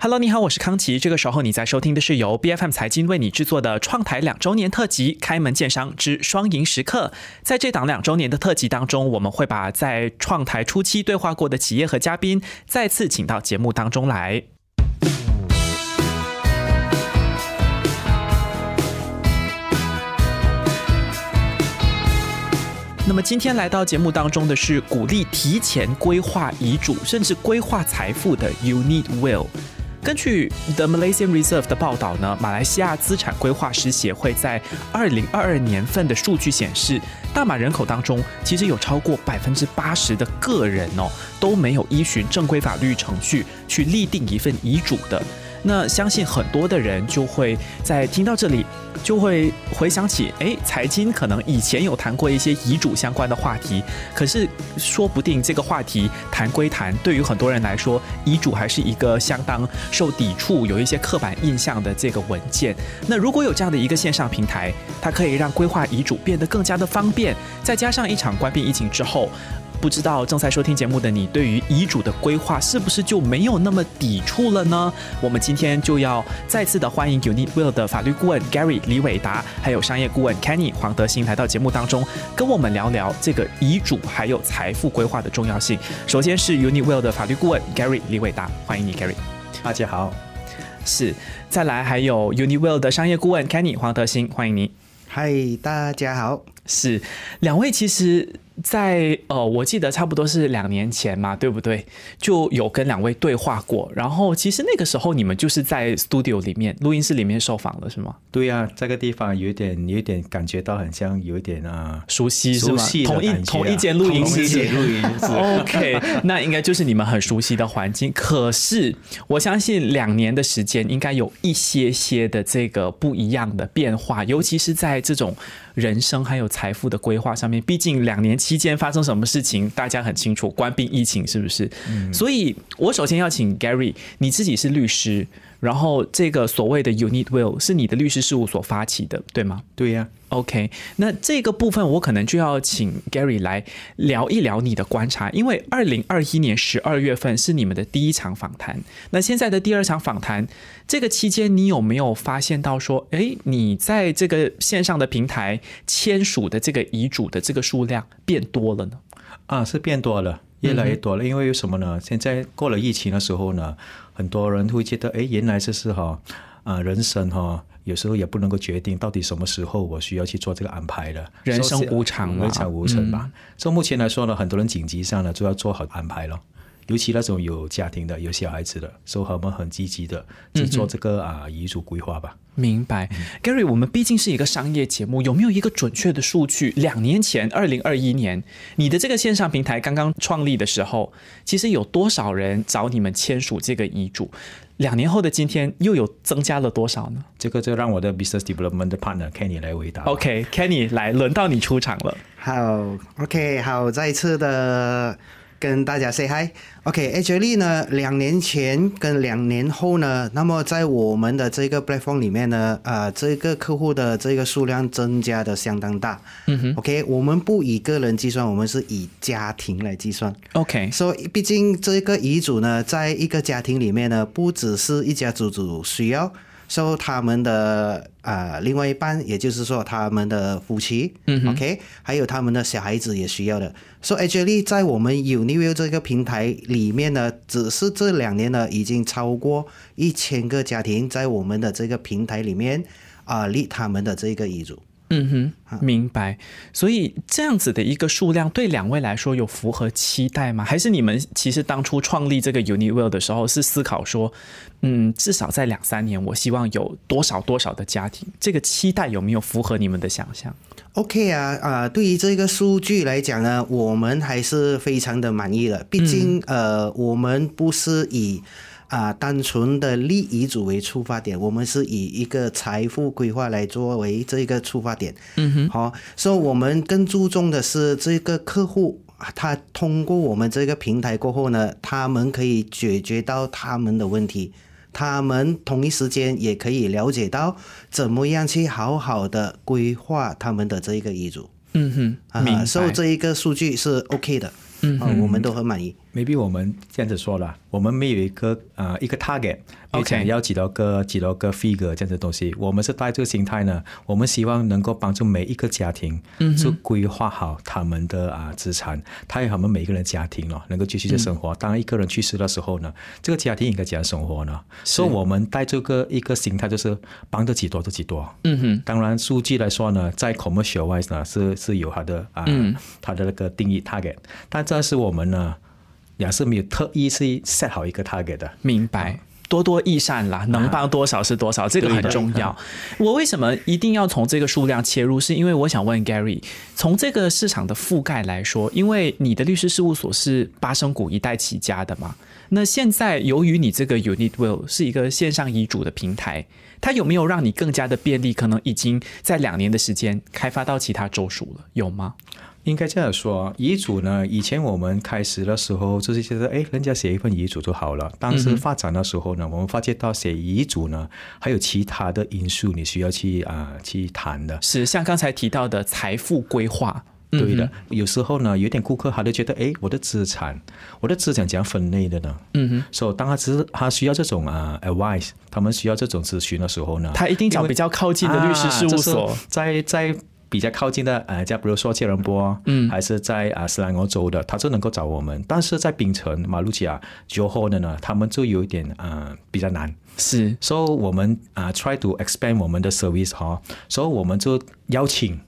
Hello，你好，我是康琪。这个时候你在收听的是由 B F M 财经为你制作的创台两周年特辑《开门见商之双赢时刻》。在这档两周年的特辑当中，我们会把在创台初期对话过的企业和嘉宾再次请到节目当中来。那么今天来到节目当中的是鼓励提前规划遗嘱，甚至规划财富的 You Need Will。根据 The Malaysian Reserve 的报道呢，马来西亚资产规划师协会在二零二二年份的数据显示，大马人口当中其实有超过百分之八十的个人哦都没有依循正规法律程序去立定一份遗嘱的。那相信很多的人就会在听到这里，就会回想起，哎，财经可能以前有谈过一些遗嘱相关的话题，可是说不定这个话题谈归谈，对于很多人来说，遗嘱还是一个相当受抵触、有一些刻板印象的这个文件。那如果有这样的一个线上平台，它可以让规划遗嘱变得更加的方便，再加上一场关闭疫情之后。不知道正在收听节目的你，对于遗嘱的规划是不是就没有那么抵触了呢？我们今天就要再次的欢迎 Unit Will 的法律顾问 Gary 李伟达，还有商业顾问 Kenny 黄德兴来到节目当中，跟我们聊聊这个遗嘱还有财富规划的重要性。首先是 Unit Will 的法律顾问 Gary 李伟达，欢迎你 Gary。大家好，是，再来还有 Unit Will 的商业顾问 Kenny 黄德兴，欢迎你。嗨，大家好。是，两位其实。在呃，我记得差不多是两年前嘛，对不对？就有跟两位对话过。然后其实那个时候你们就是在 studio 里面、录音室里面受访了，是吗？对呀，这个地方有点、有点感觉到很像有一点啊熟悉，是吗？同一同一间录音室，录音室。OK，那应该就是你们很熟悉的环境。可是我相信两年的时间应该有一些些的这个不一样的变化，尤其是在这种人生还有财富的规划上面。毕竟两年前。期间发生什么事情，大家很清楚。官兵疫情是不是？所以我首先要请 Gary，你自己是律师，然后这个所谓的 Unit Will 是你的律师事务所发起的，对吗？对呀。OK，那这个部分我可能就要请 Gary 来聊一聊你的观察，因为二零二一年十二月份是你们的第一场访谈，那现在的第二场访谈，这个期间你有没有发现到说，哎，你在这个线上的平台签署的这个遗嘱的这个数量变多了呢？啊，是变多了，越来越多了，因为有什么呢？现在过了疫情的时候呢，很多人会觉得，哎，原来这是哈啊人生哈。有时候也不能够决定到底什么时候我需要去做这个安排了。人生无常，人生无常吧。就目前来说呢，很多人紧急上呢就要做好安排了。尤其那种有家庭的、有小孩子的，所以我们很积极的去做这个啊遗嘱规划吧。明白，Gary，我们毕竟是一个商业节目，有没有一个准确的数据？两年前，二零二一年，你的这个线上平台刚刚创立的时候，其实有多少人找你们签署这个遗嘱？两年后的今天，又有增加了多少呢？这个就让我的 business development partner Kenny 来回答。OK，Kenny，来，轮到你出场了。好，OK，好，再一次的。跟大家 say hi，OK，actually 呢，两年前跟两年后呢，那么在我们的这个 platform 里面呢，啊，这个客户的这个数量增加的相当大。嗯哼，OK，我们不以个人计算，我们是以家庭来计算。OK，所以毕竟这个遗嘱呢，在一个家庭里面呢，不只是一家之主需要。说他们的啊，另外一半，也就是说他们的夫妻，OK，还有他们的小孩子也需要的。So actually 在我们 Univ 这个平台里面呢，只是这两年呢，已经超过一千个家庭在我们的这个平台里面啊立他们的这个遗嘱。嗯哼，明白。所以这样子的一个数量，对两位来说有符合期待吗？还是你们其实当初创立这个 Uniwell 的时候，是思考说，嗯，至少在两三年，我希望有多少多少的家庭？这个期待有没有符合你们的想象？OK 啊啊，对于这个数据来讲呢，我们还是非常的满意的。毕竟呃，我们不是以。啊，单纯的立遗嘱为出发点，我们是以一个财富规划来作为这个出发点。嗯哼，好，所以我们更注重的是这个客户，他通过我们这个平台过后呢，他们可以解决到他们的问题，他们同一时间也可以了解到怎么样去好好的规划他们的这一个遗嘱。嗯哼，啊，所以这一个数据是 OK 的。嗯，啊我们都很满意。Maybe 我们这样子说了，我们没有一个啊、呃一个 target，OK 讲要几多个几多个 figure 这样子的东西。我们是带这个心态呢，我们希望能够帮助每一个家庭，嗯，去规划好他们的啊、资产，他有他们每一个人家庭了，能够继续的生活。当一个人去世的时候呢，这个家庭应该怎样生活呢？所以我们带这个一个心态就是帮得几多就几多。嗯哼，当然，数据来说呢，在 commercial wise 呢是是有它的啊、它的那个定义 target，但这是我们呢也是没有特意去 set 好一个 target 的。明白。多多益善啦，能帮多少是多少，这个很重要。我为什么一定要从这个数量切入？是因为我想问 Gary，从这个市场的覆盖来说，因为你的律师事务所是八生谷一代起家的嘛，那现在由于你这个 Unit Will 是一个线上遗嘱的平台，它有没有让你更加的便利？可能已经在两年的时间开发到其他州属了，有吗？应该这样说，遗嘱呢，以前我们开始的时候就是觉得，哎，人家写一份遗嘱就好了。当时发展的时候呢，我们发觉到写遗嘱呢，还有其他的因素你需要去啊、去谈的。是像刚才提到的财富规划，对的，有时候呢，有点顾客他就觉得，哎，我的资产，我的资产怎样分类的呢？嗯哼，所以当他只他需要这种啊、advice，他们需要这种咨询的时候呢，他一定找比较靠近的律师事务所。啊在在比较靠近的，呃，像比如说吉隆坡，嗯，还是在啊斯兰欧州的，他就能够找我们。但是在槟城、马六甲、酒后的呢，他们就有一点呃比较难。是，所、以我们啊、try to expand 我们的 service 哈，所以我们就邀请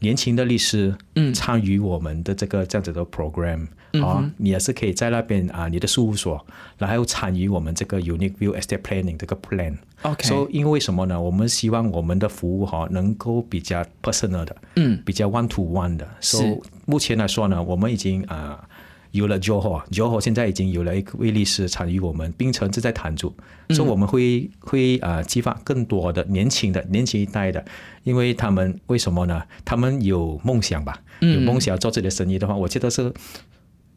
年轻的律师，嗯，参与我们的这个这样子的 program 啊、你也是可以在那边啊、你的事务所，然后参与我们这个 unique view estate planning 这个 plan。OK 所以因为什么呢？我们希望我们的服务哈能够比较 personal 的，嗯，比较 one to one 的。所以目前来说呢，我们已经啊。有了 Johor，Johor 现在已经有了一位律师参与我们，槟城正在谈住，所以我们会会啊、激发更多的年轻的年轻一代的，因为他们为什么呢？他们有梦想吧，有梦想要做自己的生意的话，我觉得是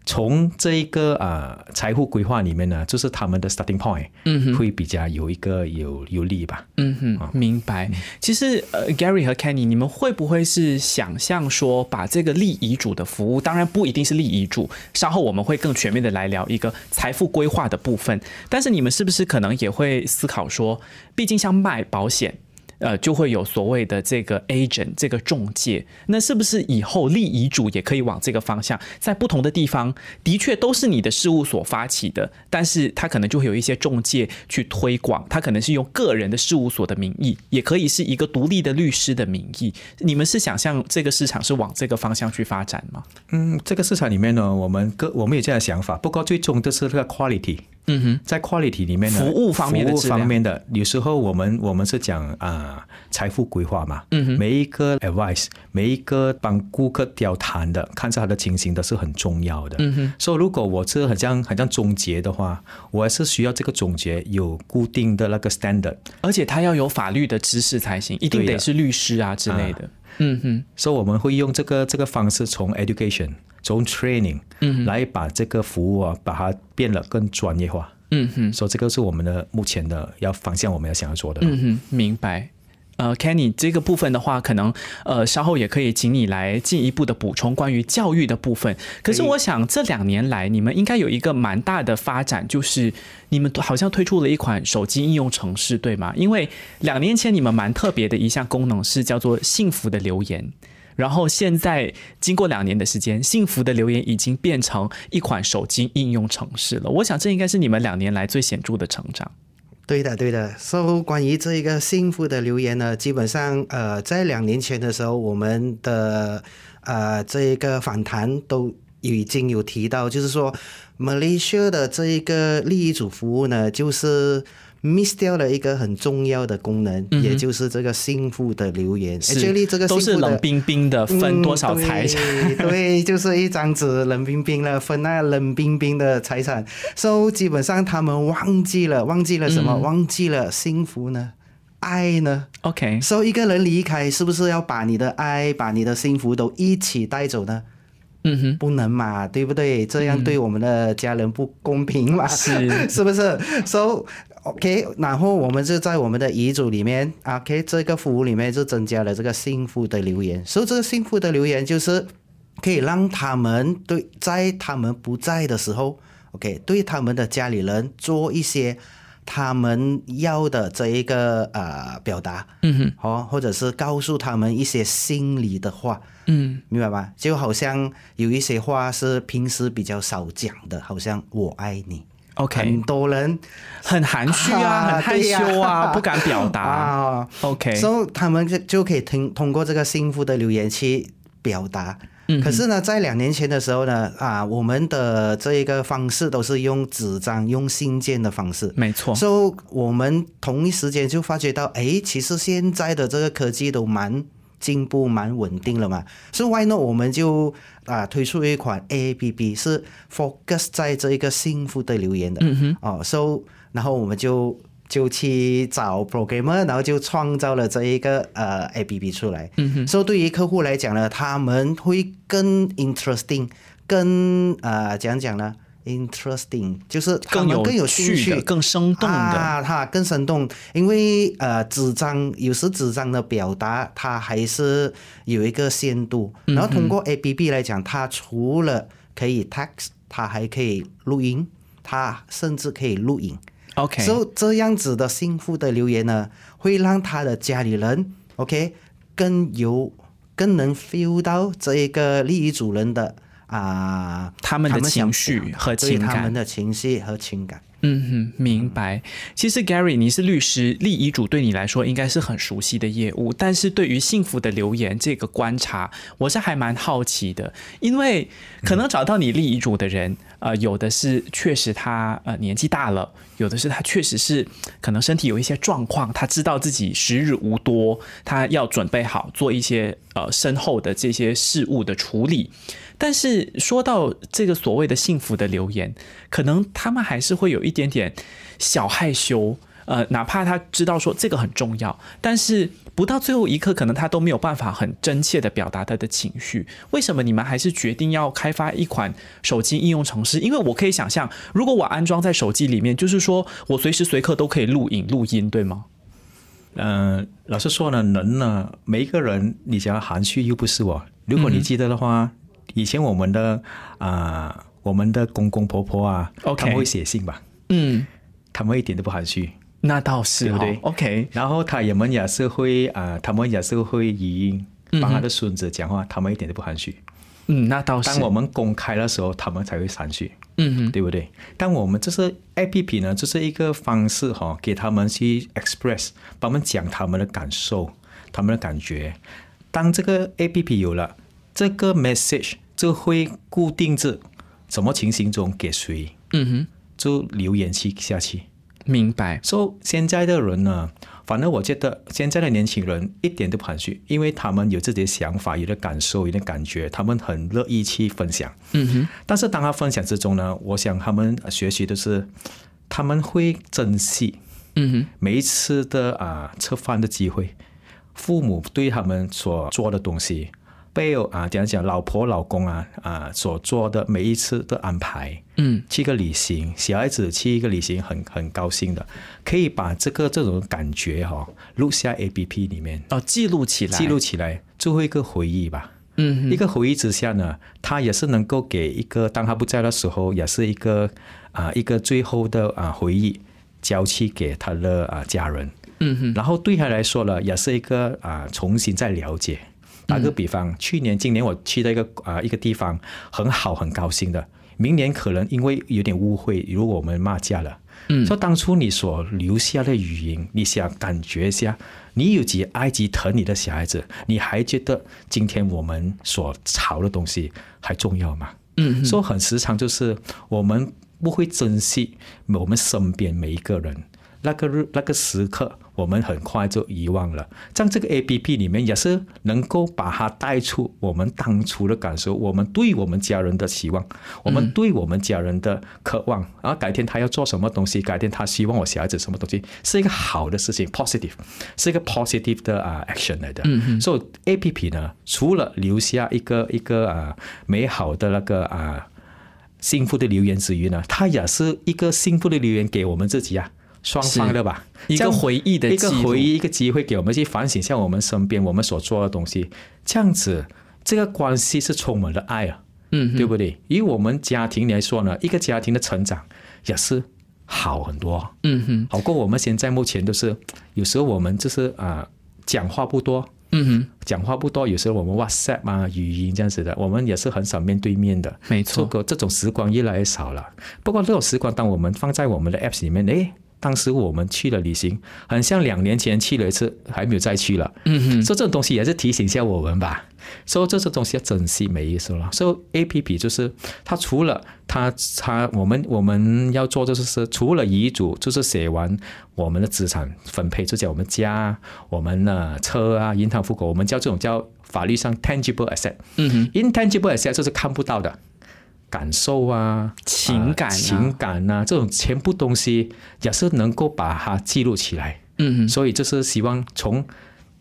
从这一个啊、财富规划里面呢，就是他们的 starting point，嗯，会比较有一个有有利吧。嗯哼，明白。其实呃，Gary 和 Kenny，你们会不会是想象说，把这个立遗嘱的服务，当然不一定是立遗嘱，稍后我们会更全面的来聊一个财富规划的部分。但是你们是不是可能也会思考说，毕竟像卖保险。呃，就会有所谓的这个 agent 这个中介，那是不是以后立遗嘱也可以往这个方向，在不同的地方的确都是你的事务所发起的，但是它可能就会有一些中介去推广，它可能是用个人的事务所的名义，也可以是一个独立的律师的名义。你们是想象这个市场是往这个方向去发展吗？嗯，这个市场里面呢，我们各我们有这样的想法，不过最终都是这个 quality。嗯哼，在 quality 里面呢，服务方面的服务方面的，有时候我们我们是讲啊、财富规划嘛，嗯哼，每一个 advice，每一个帮顾客调谈的，看着他的情形都是很重要的。嗯哼，所以如果我是很像很像总结的话，我还是需要这个总结有固定的那个 standard，而且他要有法律的知识才行，一定得是律师啊之类的。嗯哼，所以我们会用这个这个方式，从 education，从 training，嗯，来把这个服务啊，把它变得更专业化。嗯哼。所以这个是我们的目前的要方向，我们要想要做的。嗯哼，明白。呃，Kenny 这个部分的话，可能呃稍后也可以请你来进一步的补充关于教育的部分。可是我想这两年来，你们应该有一个蛮大的发展，就是你们好像推出了一款手机应用程式，对吗？因为两年前你们蛮特别的一项功能是叫做幸福的留言。然后现在经过两年的时间，幸福的留言已经变成一款手机应用程式了。我想这应该是你们两年来最显著的成长。对的，对的。so, 关于这一个幸福的留言呢，基本上呃，在两年前的时候，我们的呃这一个访谈都已经有提到，就是说，Malaysia 的这一个利益组服务呢，就是 miss 掉了一个很重要的功能，也就是这个幸福的留言。是 Actually，这个都是幸福的冷冰冰的，分多少财产？嗯对 对，就是一张纸冷冰冰的分那冷冰冰的财产。so 基本上他们忘记了，忘记了什么？忘记了幸福呢？爱呢 OK，？so 一个人离开，是不是要把你的爱、把你的幸福都一起带走呢？嗯哼，不能嘛，对不对？这样对我们的家人不公平嘛，是 是不是？So OK，然后我们就在我们的遗嘱里面，OK，这个服务里面就增加了这个幸福的留言。所以这个幸福的留言就是可以让他们对在他们不在的时候 OK，对他们的家里人做一些他们要的这一个呃表达，嗯哼，哦，或者是告诉他们一些心里的话，嗯明白吧？就好像有一些话是平时比较少讲的，好像我爱你。，OK，很多人很含蓄啊，啊很害羞啊，不敢表达。啊，OK，所以他们就就可以通通过这个幸福的留言去表达。嗯可是呢，在两年前的时候呢，啊，我们的这一个方式都是用纸张、用信件的方式。没错，所以我们同一时间就发觉到，哎，其实现在的这个科技都蛮进步、蛮稳定了嘛。所以 why not 我们就啊推出一款 A P P 是 focus 在这一个幸福的留言的。嗯哼，哦，so 然后我们就就去找 programmer，然后就创造了这一个呃 A P P 出来。嗯哼，所以对于客户来讲呢，他们会更 interesting，更呃讲讲呢？interesting 就是更有更有兴趣更生动的。啊，它更生动，因为呃，纸张有时纸张的表达它还是有一个限度，嗯然后通过 A P P 来讲，它除了可以 text，它还可以录音，它甚至可以录影。OK，所以这样子的幸福的留言呢，会让他的家里人 OK 更有更能 feel 到这一个利益主人的啊、他们的情绪和情感。他们的情绪和情感。嗯哼，明白。其实 Gary，你是律师，立遗嘱对你来说应该是很熟悉的业务，但是对于幸福的留言这个观察，我是还蛮好奇的，因为可能找到你立遗嘱的人，呃，有的是确实他呃年纪大了，有的是他确实是可能身体有一些状况，他知道自己时日无多，他要准备好做一些呃身后的这些事物的处理。但是说到这个所谓的幸福的留言，可能他们还是会有一点点小害羞。呃，哪怕他知道说这个很重要，但是不到最后一刻，可能他都没有办法很真切的表达他的情绪。为什么你们还是决定要开发一款手机应用程式？因为我可以想象，如果我安装在手机里面，就是说我随时随刻都可以录影录音，对吗？嗯、老实说呢，人呢，每一个人，你想要含蓄又不是我。如果你记得的话，以前我们的啊、我们的公公婆婆啊 OK 他们会写信吧，嗯，他们一点都不含蓄。那倒是、哦，对不对？OK，然后他也们也是会啊、他们也是会语音帮他的孙子讲话，他们一点都不含蓄。嗯，那倒是。当我们公开的时候，他们才会含蓄。嗯哼，对不对？但我们这是 A P P 呢，这是一个方式哈、给他们去 express，帮他们讲他们的感受、他们的感觉。当这个 A P P 有了这个 message，就会固定着什么情形中给谁，嗯哼，就留言去下去。明白。所、以现在的人呢，反正我觉得现在的年轻人一点都不含蓄，因为他们有自己的想法、有的感受、有的感觉，他们很乐意去分享。嗯哼，但是当他分享之中呢，我想他们呃学习的是，他们会珍惜嗯哼，每一次的啊、吃饭的机会，父母对他们所做的东西，背后啊讲讲老婆老公啊啊所做的每一次的安排，嗯，去个旅行，小孩子去一个旅行很很高兴的，可以把这个这种感觉哈、录下 A P P 里面哦，记录起来，记录起来，最后一个回忆吧。嗯，一个回忆之下呢，他也是能够给一个当他不在的时候，也是一个啊、一个最后的啊、回忆，交去给他的啊、家人。嗯哼，然后对他来说呢，也是一个啊、重新再了解。打个比方，去年、今年我去的一个啊、一个地方很好，很高兴的。明年可能因为有点误会，如果我们骂架了，嗯说当初你所留下的语音，你想感觉一下，你有几埃及疼你的小孩子，你还觉得今天我们所吵的东西还重要吗？嗯说，很时常就是我们不会珍惜我们身边每一个人。那个日那个时刻，我们很快就遗忘了。在这个 A P P 里面，也是能够把它带出我们当初的感受，我们对我们家人的期望，我们对我们家人的渴望。然后改天他要做什么东西，改天他希望我小孩子什么东西，是一个好的事情，positive，是一个 positive 的啊、action 来的。嗯所以 A P P 呢，除了留下一个一个啊、美好的那个啊。幸福的留言之余呢，它也是一个幸福的留言给我们自己啊，双方的吧，一个回忆的一个回忆，一个机会给我们去反省一下我们身边我们所做的东西，这样子这个关系是充满了爱啊，嗯对不对？以我们家庭来说呢，一个家庭的成长也是好很多，嗯哼，好过我们现在目前都是有时候我们就是啊、讲话不多，嗯哼，讲话不多，有时候我们 WhatsApp 啊、语音这样子的，我们也是很少面对面的。没错，个这种时光越来越少了。不过这种时光，当我们放在我们的 Apps 里面，诶，当时我们去了旅行，很像两年前去了一次，还没有再去了。嗯哼，所以这种东西也是提醒一下我们吧。所以这种东西要珍惜没意思了。所以 A P P 就是它除了它它我们我们要做的就是除了遗嘱，就是写完我们的资产分配，就叫我们家、我们的车啊、银行户口，我们叫这种叫法律上 tangible asset。嗯哼，intangible asset 就是看不到的感受啊、情感情感啊，这种全部东西也是能够把它记录起来。嗯哼，所以就是希望从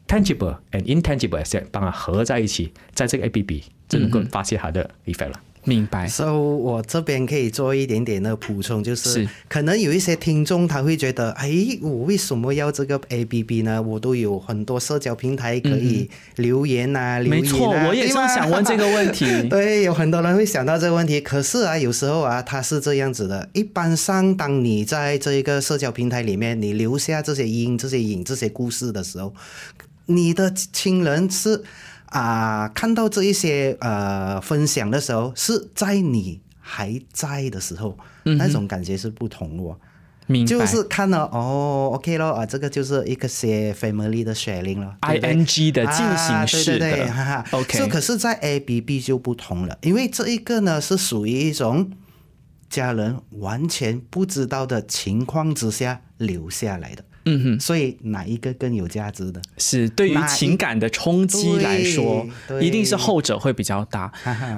tangible and intangible asset 把它合在一起，在这个 A P P 就能够发现它的 effect 了。明白，所以我这边可以做一点点的补充，就是是可能有一些听众他会觉得，哎，我为什么要这个 A P P 呢？我都有很多社交平台可以留言啊，留言啊，没错，我也正对吗想问这个问题。对，有很多人会想到这个问题。可是啊，有时候啊，它是这样子的。一般上，当你在这一个社交平台里面，你留下这些音、这些影、这些故事的时候，你的亲人是啊、看到这一些呃分享的时候，是在你还在的时候，那种感觉是不同的哦。明白，就是看了哦，OK 咯，啊，这个就是一个些 family 的 sharing 了 I 对不对？N G 的进行式啊、对对对，的哈哈。OK 这可是，在 A B B 就不同了，因为这一个呢是属于一种家人完全不知道的情况之下留下来的，嗯哼，所以哪一个更有价值的？是对于情感的冲击来说，一定是后者会比较大。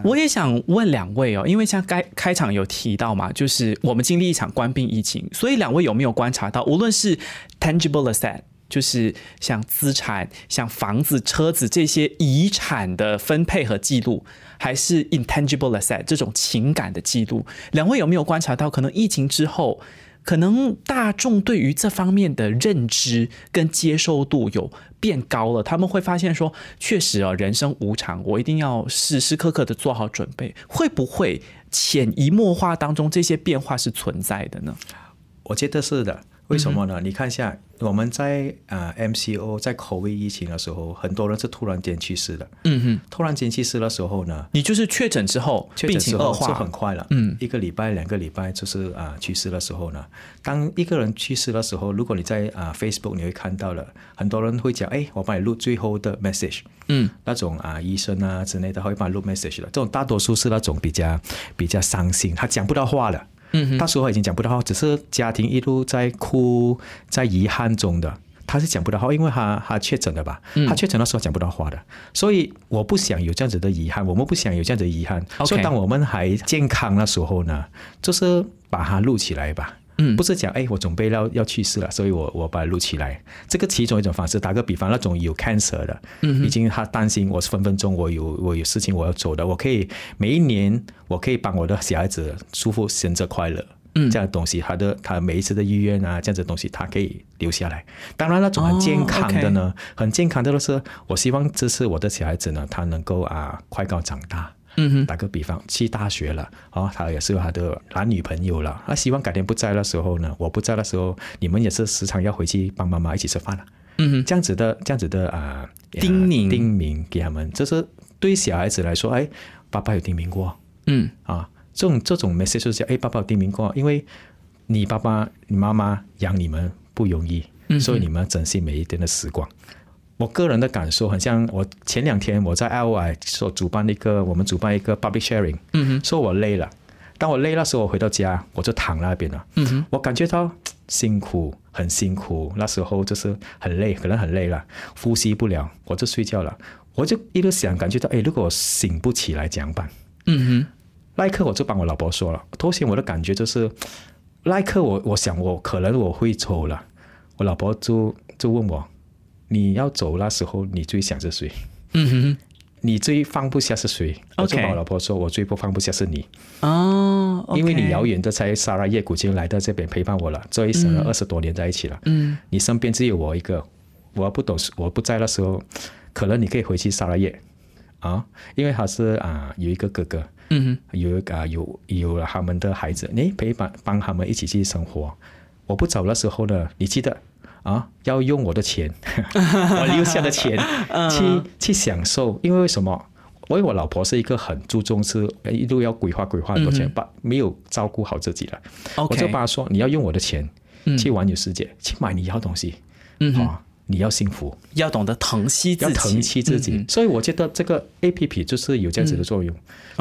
我也想问两位哦，因为像该开场有提到嘛，就是我们经历一场官病疫情，所以两位有没有观察到，无论是 tangible asset。就是像资产、像房子、车子这些遗产的分配和记录，还是 intangible asset 这种情感的记录，两位有没有观察到，可能疫情之后，可能大众对于这方面的认知跟接受度有变高了，他们会发现说，确实啊，人生无常，我一定要时时刻刻的做好准备。会不会潜移默化当中这些变化是存在的呢？我觉得是的。为什么呢？你看一下，我们在啊、呃 MCO 在 COVID 疫情的时候，很多人是突然间去世的。嗯哼，突然间去世的时候呢，你就是确诊之后，确病诊之后就很快了，嗯，一个礼拜、两个礼拜就是啊、去世的时候呢，当一个人去世的时候，如果你在啊、Facebook 你会看到了，很多人会讲，哎，我帮你录最后的 message，嗯，那种啊医生啊之类的会帮你录 message 的，这种大多数是那种比较比较伤心，他讲不到话了。嗯他说话已经讲不到话，只是家庭一路在哭，在遗憾中的，他是讲不到话，因为他他确诊了吧？嗯他确诊的时候讲不到话的，所以我不想有这样子的遗憾，我们不想有这样子的遗憾。所以当我们还健康的时候呢，就是把它录起来吧。嗯不是讲哎，我准备要要去世了，所以我我把它录起来。这个其中一种方式，打个比方，那种有 cancer 的，嗯已经他担心我分分钟我有我有事情我要走的，我可以每一年我可以帮我的小孩子祝福生日快乐。嗯这样的东西，他的他每一次的意愿啊，这样子的东西，他可以留下来。当然，那种很健康的呢，很健康的都是，我希望这次我的小孩子呢，他能够啊快高长大。嗯哼，打个比方，去大学了，哦，他也是有他的男女朋友了。他希望改天不在的时候呢，我不在的时候，你们也是时常要回去帮妈妈一起吃饭了。嗯哼，这样子的，这样子的啊，叮咛叮咛给他们，这是对小孩子来说，哎，爸爸有叮咛过嗯啊，这种这种 message 就是讲，哎，爸爸有叮咛过，因为你爸爸、你妈妈养你们不容易，嗯所以你们要珍惜每一天的时光。我个人的感受很像，我前两天我在 L I 所主办一个，我们主办一个 public sharing，嗯哼，说我累了。当我累那时候，我回到家我就躺那边了。嗯哼，我感觉到辛苦，很辛苦。那时候就是很累，可能很累了，呼吸不了，我就睡觉了。我就一路想，感觉到，哎，如果我醒不起来怎样办？嗯哼，那一刻我就帮我老婆说了，头先我的感觉就是，那一刻我我想我可能我会走了，我老婆就就问我，你要走那时候你最想着谁？嗯哼，你最放不下是谁？我跟我老婆说，我最不放不下是你。哦，因为你遥远的才沙拉叶古今来到这边陪伴我了，这一生二十多年在一起了。嗯，你身边只有我一个，我不懂，我不在的时候，可能你可以回去沙拉叶，啊，因为他是啊有一个哥哥，嗯哼有一个啊有有了他们的孩子，你陪伴帮他们一起去生活。我不走的时候呢，你记得啊，要用我的钱，我留下的钱 去去享受。因为为什么？因为我老婆是一个很注重是呃一路要规划规划很多钱，把、没有照顾好自己了。我就帮他说，你要用我的钱嗯去玩游世界，去买你要的东西，啊，你要幸福。要懂得疼惜自己，要疼惜自己，所以我觉得这个 A P P 就是有这样子的作用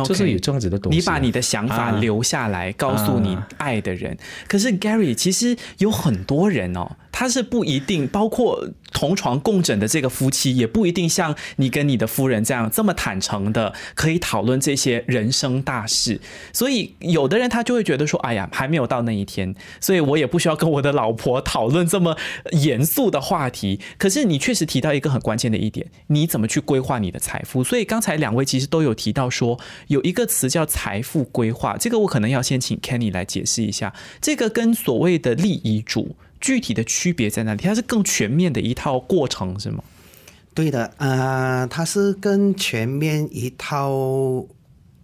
就是有这样子的东西。你把你的想法啊。留下来，告诉你爱的人。可是 Gary，其实有很多人哦，他是不一定，包括同床共枕的这个夫妻，也不一定像你跟你的夫人这样这么坦诚的，可以讨论这些人生大事。所以有的人他就会觉得说，哎呀，还没有到那一天，所以我也不需要跟我的老婆讨论这么严肃的话题。可是你确实提到一个很关键的一点，你怎么去规划你的财富？所以刚才两位其实都有提到说，有一个词叫财富规划，这个我可能要先请 Kenny 来解释一下，这个跟所谓的立遗嘱具体的区别在哪里？它是更全面的一套过程，是吗？对的，呃，它是更全面一套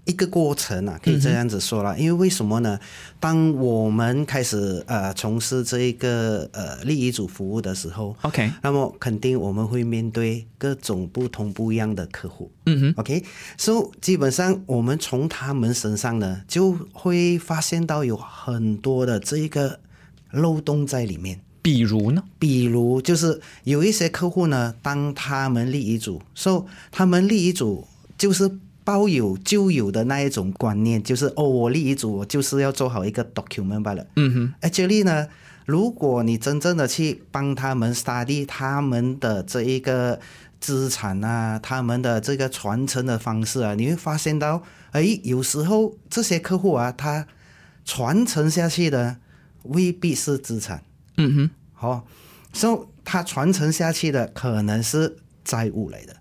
一个过程啊，可以这样子说了。因为为什么呢？当我们开始呃从事这一个呃立遗嘱服务的时候 OK 那么肯定我们会面对各种不同不一样的客户。嗯哼，OK，所、以基本上我们从他们身上呢，就会发现到有很多的这一个漏洞在里面。比如呢？比如就是有一些客户呢，当他们立遗嘱，说、他们立遗嘱就是抱有旧有的那一种观念，就是哦，我立遗嘱我就是要做好一个 document 罢了。嗯哼，Actually 呢，如果你真正的去帮他们 study 他们的这一个资产啊，他们的这个传承的方式啊，你会发现到，哎，有时候这些客户啊，他传承下去的未必是资产。嗯哼，哦，所以它传承下去的可能是债务来的，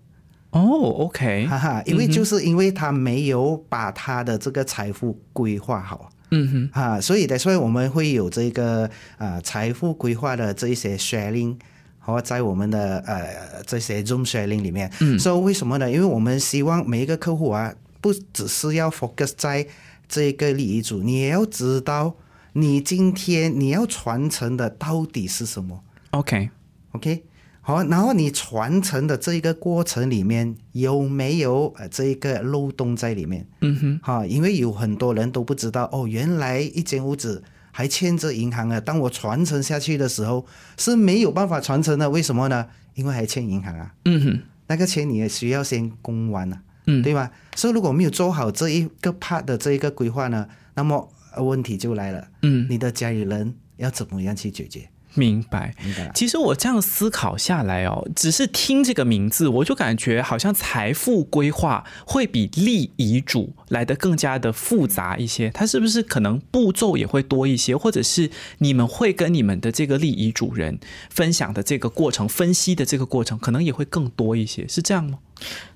哦，OK，哈哈，因为就是因为他没有把他的这个财富规划好。嗯哼，啊，所以的，所以我们会有这个啊财富规划的这一些 sharing，和在我们的呃这些 Zoom sharing 里面。嗯，所以为什么呢？因为我们希望每一个客户啊，不只是要 focus 在这个利益组，你也要知道你今天你要传承的到底是什么。，OK，OK，好，然后你传承的这一个过程里面有没有呃这一个漏洞在里面？嗯哼，哈，因为有很多人都不知道哦，原来一间屋子还欠着银行啊。当我传承下去的时候是没有办法传承的，为什么呢？因为还欠银行啊，嗯哼，那个钱你也需要先供完啊，嗯对吧？所以如果没有做好这一个 part 的这一个规划呢，那么呃问题就来了，嗯，你的家里人要怎么样去解决？明白。明白？其实我这样思考下来哦，只是听这个名字，我就感觉好像财富规划会比立遗嘱来的更加的复杂一些。它是不是可能步骤也会多一些，或者是你们会跟你们的这个立遗嘱人分享的这个过程、分析的这个过程，可能也会更多一些，是这样吗？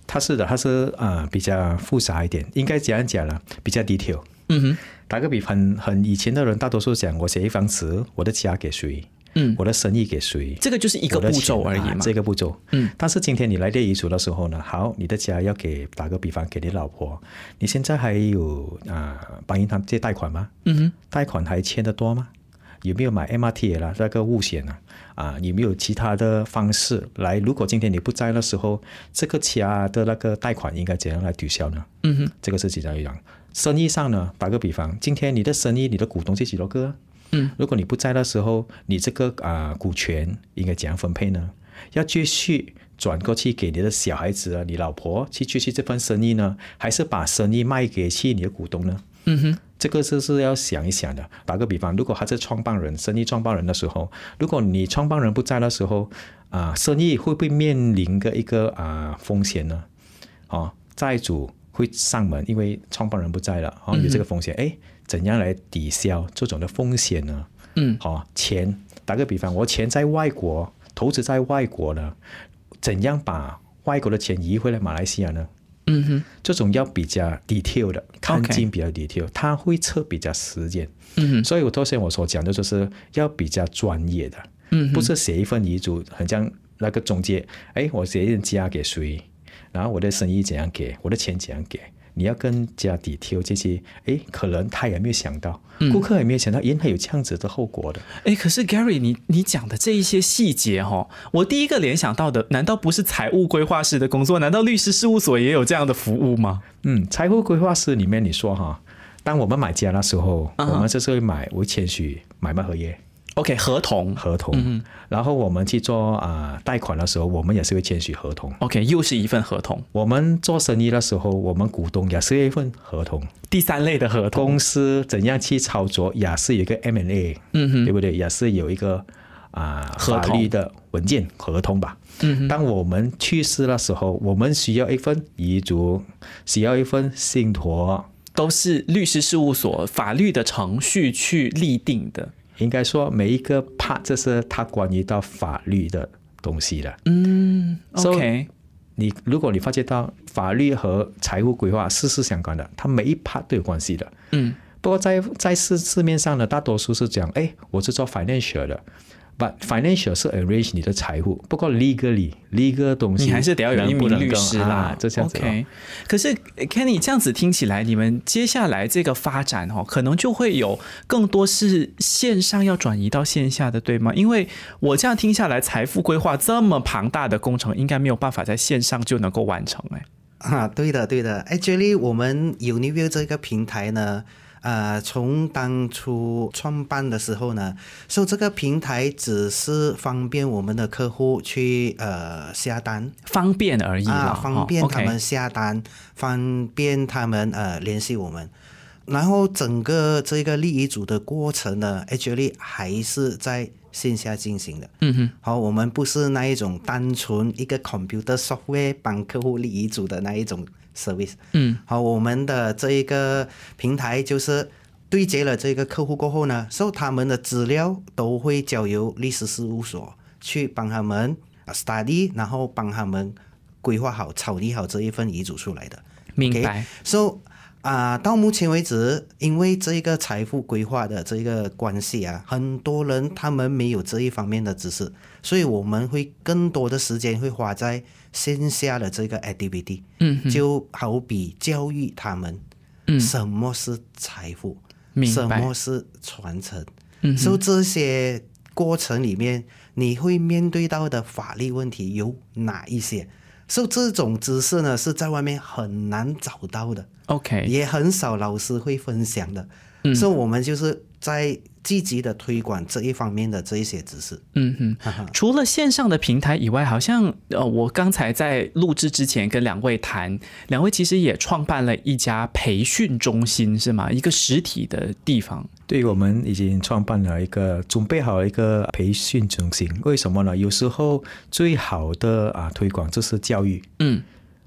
它是的，它是呃比较复杂一点，应该这样讲了，比较 detail。嗯哼，打个比方，很以前的人大多数讲，我写一房词，我的家给谁，嗯，我的生意给谁，这个就是一个步骤而已嘛。这个步骤。嗯，但是今天你来列遗嘱的时候呢，好，你的家要给打个比方，给你老婆，你现在还有啊、帮银行借贷款吗？嗯哼，贷款还欠得多吗？有没有买 MRT 啦那个物险啊？啊，有没有其他的方式来？如果今天你不在的时候，这个家的那个贷款应该怎样来抵消呢？嗯哼，这个是其中一样。生意上呢，打个比方，今天你的生意，你的股东是几多个？嗯，如果你不在的时候，你这个啊、股权应该怎样分配呢？要继续转过去给你的小孩子啊，你老婆去继续这份生意呢，还是把生意卖给去你的股东呢？嗯哼，这个是是要想一想的。打个比方，如果他是创办人，生意创办人的时候，如果你创办人不在的时候，啊、生意会不会面临个一个啊、风险呢？哦，债主会上门，因为创办人不在了，哦，有这个风险。哎、怎样来抵消这种的风险呢？嗯，好、钱，打个比方，我钱在外国，投资在外国呢，怎样把外国的钱移回来马来西亚呢？嗯哼，这种要比较 detail 的，看进比较 detail，他会测比较时间。嗯哼，所以我头先我所讲的就是要比较专业的，嗯不是写一份遗嘱，很像那个中介，哎，我写一份家给谁然后我的生意怎样给，我的钱怎样给。你要跟家底挑这些，哎，可能他也没有想到，顾客也没有想到，原来有这样子的后果的。哎，可是 Gary，你你讲的这一些细节哈，我第一个联想到的，难道不是财务规划师的工作？难道律师事务所也有这样的服务吗？嗯，财务规划师里面你说哈，当我们买家那时候，我们就是会买，会签许买卖合约。OK，合同，合同。嗯然后我们去做啊贷款的时候，我们也是会签署合同。OK，又是一份合同。我们做生意的时候，我们股东也是一份合同。第三类的合同。公司怎样去操作，也是有一个 M&A，嗯哼，对不对？也是有一个啊法律的文件合同吧。嗯当我们去世的时候，我们需要一份遗嘱，需要一份信托，都是律师事务所法律的程序去立定的。应该说每一个 part 这是它关于到法律的东西的。嗯，OK。你如果你发觉到法律和财务规划事事相关的，它每一 part 都有关系的。嗯。不过在在市市面上呢，大多数是讲，哎，我是做 financial 的。But financial 是 arrange 你的财富，不过 legally legal 东西你还是得要有一名律师啦，这样子。OK，可是 Kenny 这样子听起来，你们接下来这个发展哦，可能就会有更多是线上要转移到线下的，对吗？因为我这样听下来，财富规划这么庞大的工程，应该没有办法在线上就能够完成哎。啊，对的，对的。Actually，我们 Uniview 这个平台呢。呃，从当初创办的时候呢，说这个平台只是方便我们的客户去呃下单，方便而已啊，方便他们下单，方便他们呃联系我们。然后整个这个立遗嘱的过程呢，actually 还是在线下进行的。嗯哼，好，我们不是那一种单纯一个 computer software 帮客户立遗嘱的那一种。service，嗯，好，我们的这一个平台就是对接了这个客户过后呢，受他们的资料都会交由律师事务所去帮他们 study，然后帮他们规划好、草拟好这一份遗嘱出来的。明白。So 啊，到目前为止，因为这一个财富规划的这个关系啊，很多人他们没有这一方面的知识，所以我们会更多的时间会花在。线下的这个 activity，嗯，就好比教育他们，嗯，什么是财富，什么是传承，嗯，所以这些过程里面，你会面对到的法律问题有哪一些？所以这种知识呢，是在外面很难找到的，OK，也很少老师会分享的，所以我们就是在。积极的推广这一方面的这一些知识。嗯哼，除了线上的平台以外，好像呃，我刚才在录制之前跟两位谈，两位其实也创办了一家培训中心，是吗？一个实体的地方。对，我们已经创办了一个，准备好一个培训中心。为什么呢？有时候最好的啊推广就是教育。嗯。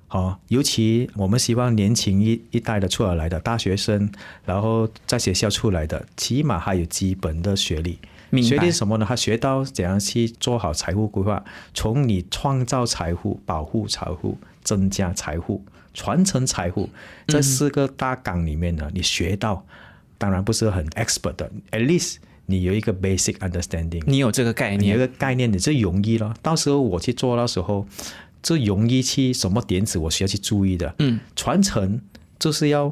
好，尤其我们希望年轻一一代的出来的大学生，然后在学校出来的，起码还有基本的学历。学历什么呢？他学到怎样去做好财富规划，从你创造财富、保护财富、增加财富、传承财富这四个大纲里面呢，你学到，当然不是很 expert 的，at least 你有一个 basic understanding，你有这个概念，有个概念，你就容易了。到时候我去做的时候。这容易去什么点子，我需要去注意的。嗯，传承就是要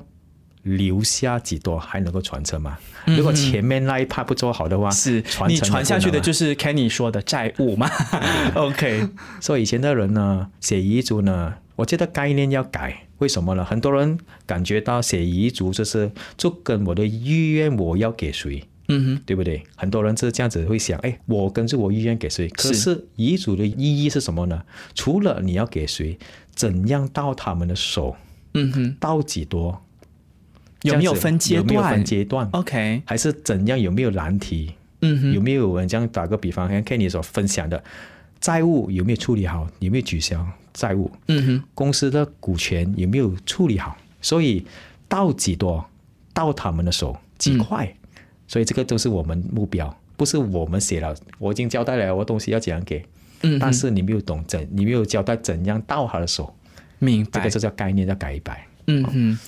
留下几多还能够传承嘛？如果前面那一 part 不做好的话，是你传下去的就是 Kenny 说的债务嘛？OK，所以以前的人呢，写遗嘱呢，我觉得概念要改。为什么呢？很多人感觉到写遗嘱就是就跟我的意愿，我要给谁？嗯哼，对不对？很多人是这样子会想，哎，我跟着我意愿给谁？可是遗嘱的意义是什么呢？除了你要给谁，怎样到他们的手？嗯哼，到几多？有没有分阶段？有没有分阶段？OK，还是怎样？有没有难题？嗯哼，有没有人这样打个比方，像 Kenny 所分享的债务有没有处理好？有没有取消债务？嗯哼，公司的股权有没有处理好？所以到几多？到他们的手几块？所以这个都是我们目标，不是我们写了，我已经交代了我东西要怎样给，嗯，但是你没有懂怎，你没有交代怎样到他的手，明白？这个就叫概念叫改一改。嗯哼。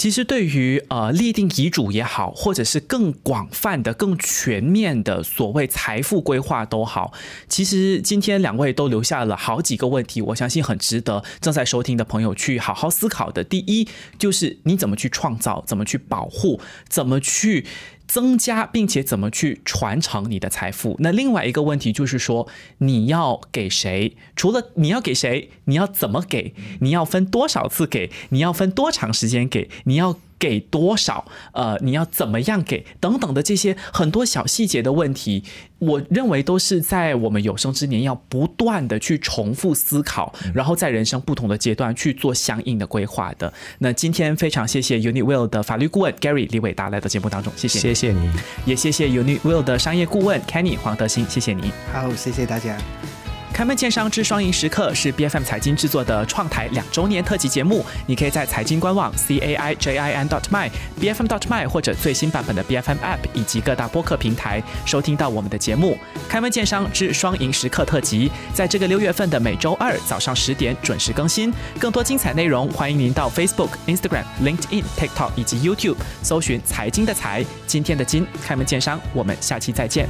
其实，对于呃立定遗嘱也好，或者是更广泛的、更全面的所谓财富规划都好，其实今天两位都留下了好几个问题，我相信很值得正在收听的朋友去好好思考的。第一，就是你怎么去创造，怎么去保护，怎么去。增加，并且怎么去传承你的财富？那另外一个问题就是说，你要给谁？除了你要给谁，你要怎么给？你要分多少次给？你要分多长时间给？你要？给多少？呃，你要怎么样给？等等的这些很多小细节的问题，我认为都是在我们有生之年要不断的去重复思考，然后在人生不同的阶段去做相应的规划的。那今天非常谢谢 Unit Will 的法律顾问 Gary 李伟达来到节目当中，谢谢，谢谢你，也谢谢 Unit Will 的商业顾问 Kenny 黄德兴，谢谢你，好，谢谢大家。开门见商之双赢时刻是 B F M 财经制作的创台两周年特辑节目，你可以在财经官网 c a i j i n dot my b f m dot my 或者最新版本的 B F M App 以及各大播客平台收听到我们的节目。开门见商之双赢时刻特辑，在这个六月份的每周二早上十点准时更新。更多精彩内容，欢迎您到 Facebook、Instagram、LinkedIn、TikTok 以及 YouTube 搜寻财经的财，今天的金开门见商，我们下期再见。